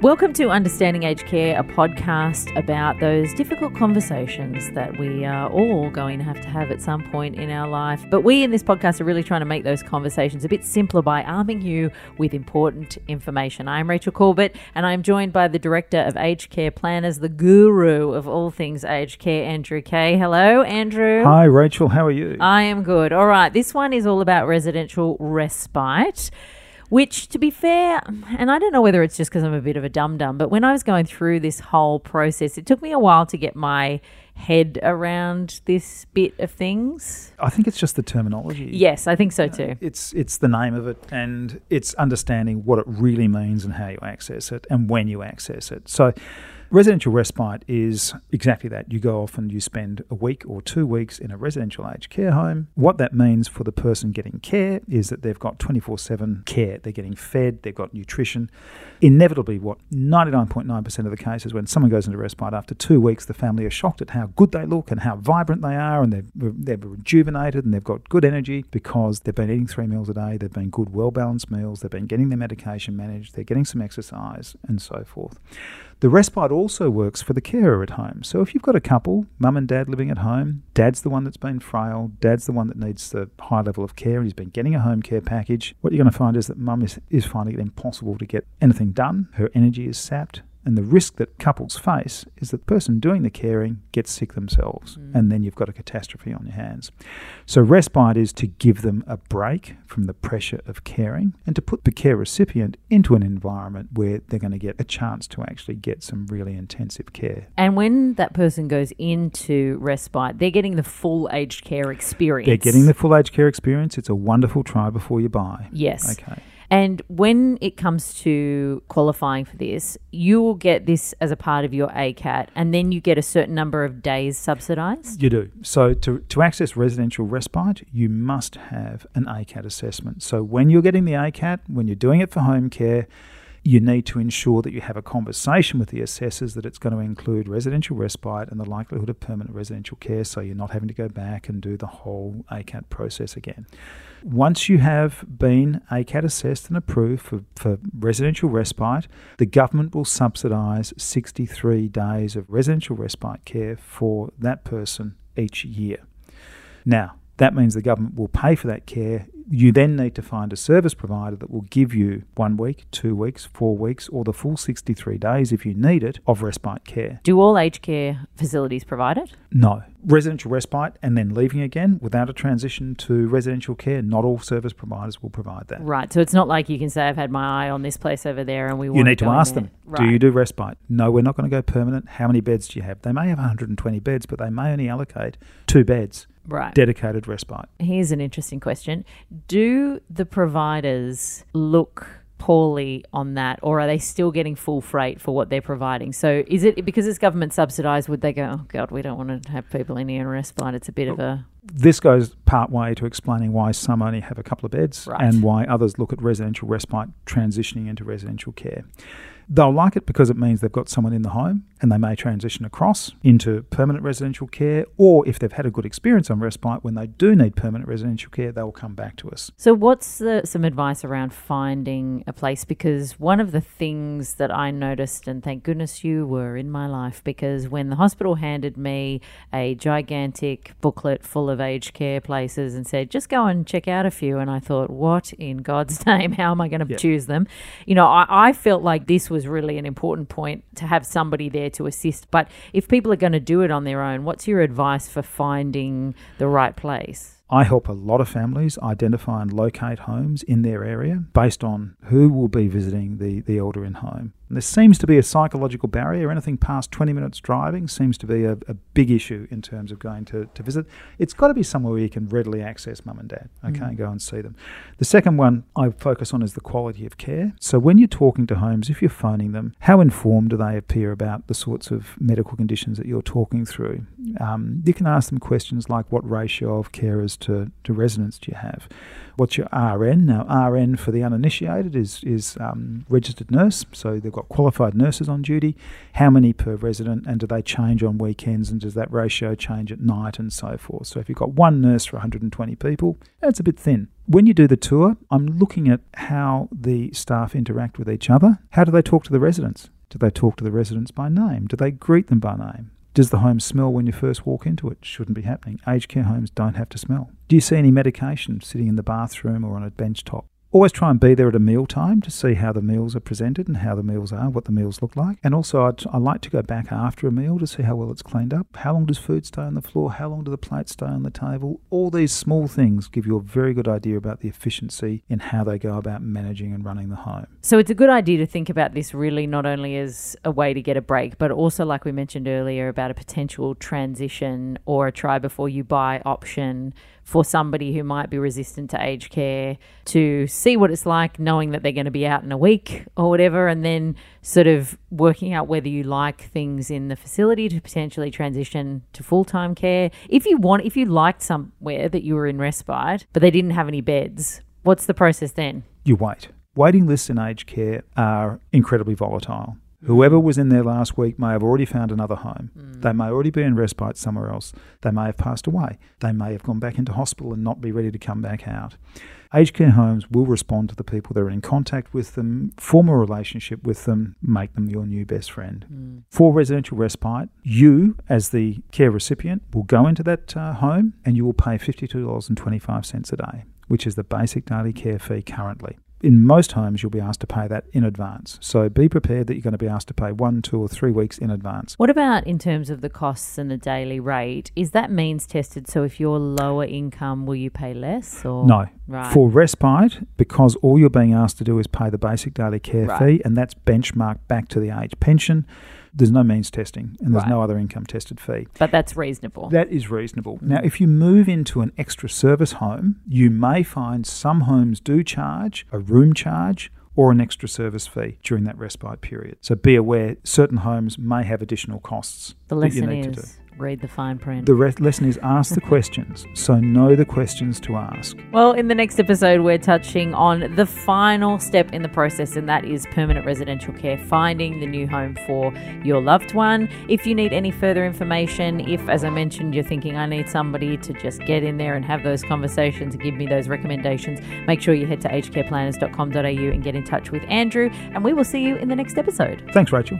Welcome to Understanding Aged Care, a podcast about those difficult conversations that we are all going to have to have at some point in our life. But we in this podcast are really trying to make those conversations a bit simpler by arming you with important information. I'm Rachel Corbett, and I'm joined by the Director of Aged Care Planners, the guru of all things aged care, Andrew Kay. Hello, Andrew. Hi, Rachel. How are you? I am good. All right, this one is all about residential respite. Which, to be fair, and I don't know whether it's just because I'm a bit of a dum dum, but when I was going through this whole process, it took me a while to get my head around this bit of things. I think it's just the terminology. Yes, I think so too. It's it's the name of it, and it's understanding what it really means and how you access it and when you access it. So. Residential respite is exactly that. You go off and you spend a week or two weeks in a residential aged care home. What that means for the person getting care is that they've got 24 7 care. They're getting fed, they've got nutrition. Inevitably, what 99.9% of the cases, when someone goes into respite after two weeks, the family are shocked at how good they look and how vibrant they are, and they've, they've rejuvenated and they've got good energy because they've been eating three meals a day, they've been good, well balanced meals, they've been getting their medication managed, they're getting some exercise, and so forth. The respite also works for the carer at home. So if you've got a couple, mum and dad living at home, dad's the one that's been frail, dad's the one that needs the high level of care, and he's been getting a home care package, what you're going to find is that mum is, is finding it impossible to get anything done. Her energy is sapped. And the risk that couples face is that the person doing the caring gets sick themselves, mm. and then you've got a catastrophe on your hands. So, respite is to give them a break from the pressure of caring and to put the care recipient into an environment where they're going to get a chance to actually get some really intensive care. And when that person goes into respite, they're getting the full aged care experience. They're getting the full aged care experience. It's a wonderful try before you buy. Yes. Okay. And when it comes to qualifying for this, you will get this as a part of your ACAT, and then you get a certain number of days subsidised? You do. So, to, to access residential respite, you must have an ACAT assessment. So, when you're getting the ACAT, when you're doing it for home care, you need to ensure that you have a conversation with the assessors that it's going to include residential respite and the likelihood of permanent residential care so you're not having to go back and do the whole ACAT process again. Once you have been ACAT assessed and approved for, for residential respite, the government will subsidise 63 days of residential respite care for that person each year. Now, that means the government will pay for that care you then need to find a service provider that will give you one week, two weeks, four weeks, or the full 63 days if you need it of respite care. Do all aged care facilities provide it? No. Residential respite and then leaving again without a transition to residential care, not all service providers will provide that. Right. So it's not like you can say, I've had my eye on this place over there and we want You need to, to ask them, right. do you do respite? No, we're not going to go permanent. How many beds do you have? They may have 120 beds, but they may only allocate two beds right. dedicated respite. Here's an interesting question. Do the providers look poorly on that or are they still getting full freight for what they're providing so is it because it's government subsidized would they go oh god we don't want to have people in here in respite it's a bit of a this goes part way to explaining why some only have a couple of beds Right. and why others look at residential respite transitioning into residential care. They'll like it because it means they've got someone in the home and they may transition across into permanent residential care, or if they've had a good experience on respite, when they do need permanent residential care, they will come back to us. So, what's the, some advice around finding a place? Because one of the things that I noticed, and thank goodness you were in my life, because when the hospital handed me a gigantic booklet full of aged care places and said, just go and check out a few, and I thought, what in God's name? How am I going to Yeah. choose them? You know, I, I felt like this was really an important point to have somebody there to assist. But if people are going to do it on their own, what's your advice for finding the right place? I help a lot of families identify and locate homes in their area based on who will be visiting the, the elder in home. And there seems to be a psychological barrier. Anything past 20 minutes driving seems to be a, a big issue in terms of going to, to visit. It's got to be somewhere where you can readily access mum and dad, okay, and go and see them. The second one I focus on is the quality of care. So when you're talking to homes, if you're phoning them, how informed do they appear about the sorts of medical conditions that you're talking through? Um, you can ask them questions like what ratio of carers to, to residents do you have? What's your RN? Now, RN for the uninitiated is is um, registered nurse, so they've got qualified nurses on duty. How many per resident, and do they change on weekends? And does that ratio change at night and so forth? So if you've got one nurse for 120 people, that's a bit thin. When you do the tour, I'm looking at how the staff interact with each other. How do they talk to the residents? Do they talk to the residents by name? Do they greet them by name? Does the home smell when you first walk into it? Shouldn't be happening. Aged care homes don't have to smell. Do you see any medication sitting in the bathroom or on a bench top? Always try and be there at a meal time to see how the meals are presented and how the meals are, what the meals look like. And also, I'd, I like to go back after a meal to see how well it's cleaned up. How long does food stay on the floor? How long do the plates stay on the table? All these small things give you a very good idea about the efficiency in how they go about managing and running the home. So it's a good idea to think about this really not only as a way to get a break, but also, like we mentioned earlier, about a potential transition or a try before you buy option for somebody who might be resistant to aged care to see what it's like knowing that they're going to be out in a week or whatever and then sort of working out whether you like things in the facility to potentially transition to full-time care if you want if you liked somewhere that you were in respite but they didn't have any beds what's the process then You wait. Waiting lists in aged care are incredibly volatile. Whoever was in there last week may have already found another home. They may already be in respite somewhere else. They may have passed away. They may have gone back into hospital and not be ready to come back out. Aged care homes will respond to the people that are in contact with them, form a relationship with them, make them your new best friend. For residential respite, you, as the care recipient, will go into that uh, home and you will pay $52.25 a day, which is the basic daily care fee currently in most homes, you'll be asked to pay that in advance. So be prepared that you're going to be asked to pay one, two, or three weeks in advance. What about in terms of the costs and the daily rate? Is that means tested? So if you're lower income, will you pay less? Or No. right? For respite, because all you're being asked to do is pay the basic daily care Right. fee, and that's benchmarked back to the age pension, there's no means testing and there's Right. no other income tested fee. but that's reasonable. That is reasonable. Now, if you move into an extra service home, you may find some homes do charge a room charge or an extra service fee during that respite period. So be aware certain homes may have additional costs the that you need to do. Read the fine print. The re- lesson is ask the questions. So know the questions to ask. Well, in the next episode, we're touching on the final step in the process, and that is permanent residential care, finding the new home for your loved one. If you need any further information, if, as I mentioned, you're thinking, I need somebody to just get in there and have those conversations and give me those recommendations, make sure you head to agedcareplanners.com.au and get in touch with Andrew, and we will see you in the next episode. Thanks, Rachel.